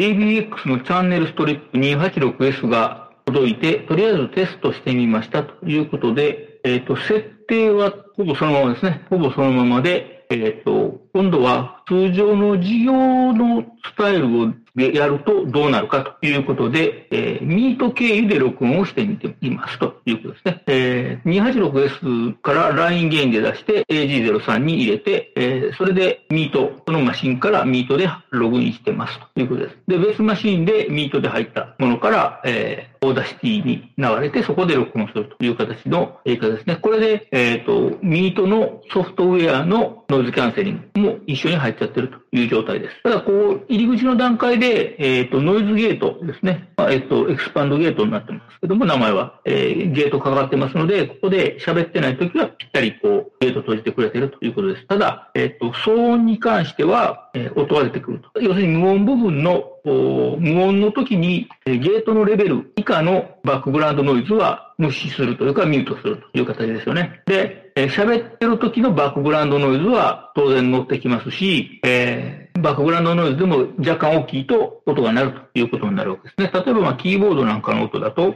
dbx のチャンネルストリップ 286S が届いて、とりあえずテストしてみましたということで、えっ、ー、と、設定はほぼそのままですね。ほぼそのままで、えっ、ー、と、今度は通常の授業のスタイルをやるとどうなるかということで、えー、 Meet 経由で録音をしてみていますということですね。えー、286S から LINE ゲインで出して AG03 に入れて、えー、それで Meet、そのマシンから Meet でログインしてますということです。で、別マシンで Meet で入ったものから、えー、 Audacity に流れてそこで録音するという形のやり方ですね。これで、えっ、ー、と、 Meet のソフトウェアのノイズキャンセリングも一緒に入っちゃってるという状態です。ただ、こう、入り口の段階で、えっ、ー、と、ノイズゲートですね。まえっ、ー、と、エクスパンドゲートになってますけども、名前は、えー、ゲートかかってますので、ここで喋ってないときはぴったりこう、ゲート閉じてくれてるということです。ただ、えっ、と、騒音に関しては、え音が出てくると。要するに無音部分の無音の時にゲートのレベル以下のバックグラウンドノイズは無視するというかミュートするという形ですよね。で、喋ってる時のバックグラウンドノイズは当然乗ってきますし、えー、バックグラウンドノイズでも若干大きいと音が鳴るということになるわけですね。例えばまあキーボードなんかの音だと、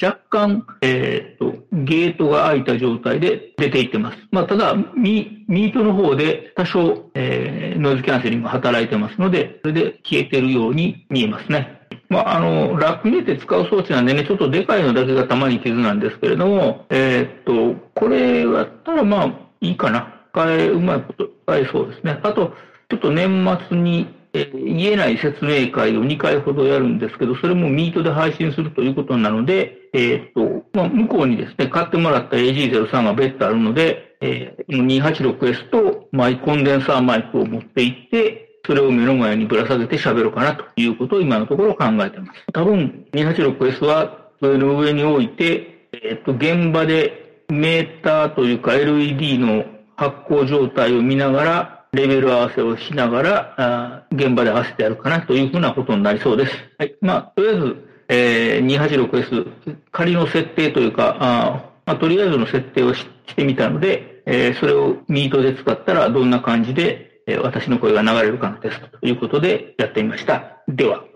若干、えー、と、ゲートが開いた状態で出ていってます。まあ、ただミ、ミートの方で多少、えー、ノイズキャンセリングが働いてますので、それで消えてるように見えますね。まあ、あの、ラック入れて使う装置なんでね、ちょっとでかいのだけがたまに傷なんですけれども、えー、っと、これやったらまあ、いいかな。使え、うまいこと使えそうですね。あと、ちょっと年末にえ言えない説明会を2回ほどやるんですけど、それもミートで配信するということなので、えー、っと、まあ、向こうにですね、買ってもらった AG03 が別途あるので、えー、286S とマイコンデンサーマイクを持っていって、それを目の前にぶら下げて喋ろうかなということを今のところ考えています。多分 286S はそれの上に置いて、えー、っと、現場でメーターというか LED の発光状態を見ながら、レベル合わせをしながら、現場で合わせてやるかなというふうなことになりそうです。はい。まあ、とりあえず、えー、286S、仮の設定というか、あまあ、とりあえずの設定をしてみたので、えー、それをミートで使ったらどんな感じで、えー、私の声が流れるかのテストということでやってみました。では。